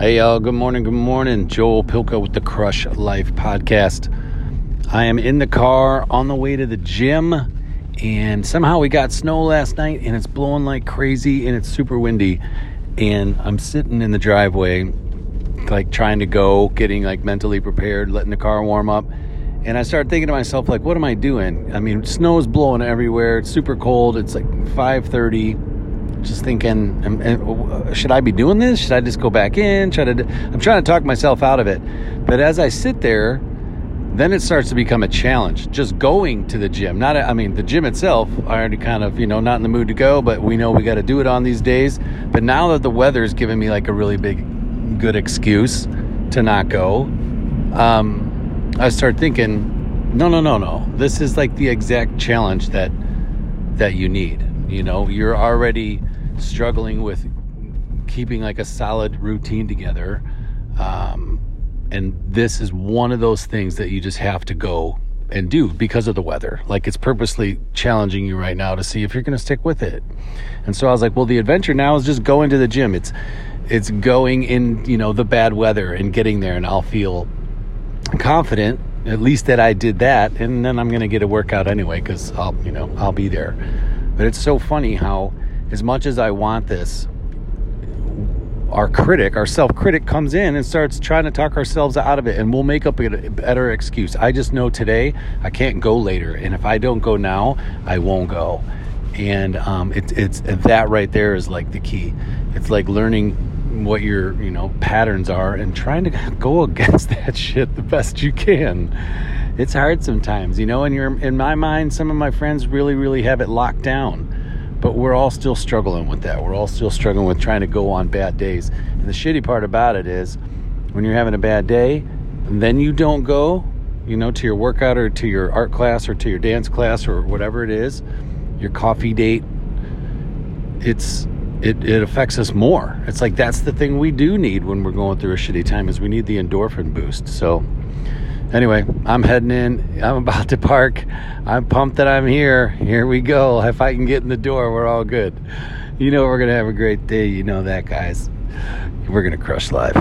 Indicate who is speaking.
Speaker 1: Hey, y'all. Good morning. Good morning. Joel Pilka with the Crush Life podcast. I am in the car on the way to the gym, and somehow we got snow last night, and it's blowing like crazy, and it's super windy. And I'm sitting in the driveway, like trying to go, getting like mentally prepared, letting the car warm up. And I started thinking to myself, like, what am I doing? I mean, snow's blowing everywhere. It's super cold. It's like 5:30 just thinking, uh, should I be doing this? Should I just go back in? Should I? I'm trying to talk myself out of it. But as I sit there, then it starts to become a challenge. Just going to the gym. Not, I mean, the gym itself. I already kind of, you know, not in the mood to go, but we know we got to do it on these days. But now that the weather is giving me like a really big, good excuse to not go, um, I start thinking, no, no, no, no. This is like the exact challenge that that you need. You know, you're already struggling with keeping like a solid routine together. Um, and this is one of those things that you just have to go and do because of the weather. Like it's purposely challenging you right now to see if you're going to stick with it. And so I was like, well, the adventure now is just going to the gym. It's it's going in, you know, the bad weather and getting there and I'll feel confident at least that I did that and then I'm going to get a workout anyway cuz I'll, you know, I'll be there. But it's so funny how as much as I want this, our critic, our self critic, comes in and starts trying to talk ourselves out of it, and we'll make up a better excuse. I just know today I can't go later, and if I don't go now, I won't go. And um, it, it's that right there is like the key. It's like learning what your you know patterns are and trying to go against that shit the best you can. It's hard sometimes, you know. And you're in my mind, some of my friends really, really have it locked down but we're all still struggling with that. We're all still struggling with trying to go on bad days. And the shitty part about it is when you're having a bad day, then you don't go, you know, to your workout or to your art class or to your dance class or whatever it is, your coffee date, it's it, it affects us more. It's like that's the thing we do need when we're going through a shitty time is we need the endorphin boost. So anyway, I'm heading in. I'm about to park. I'm pumped that I'm here. Here we go. If I can get in the door, we're all good. You know, we're going to have a great day. You know that, guys. We're going to crush life.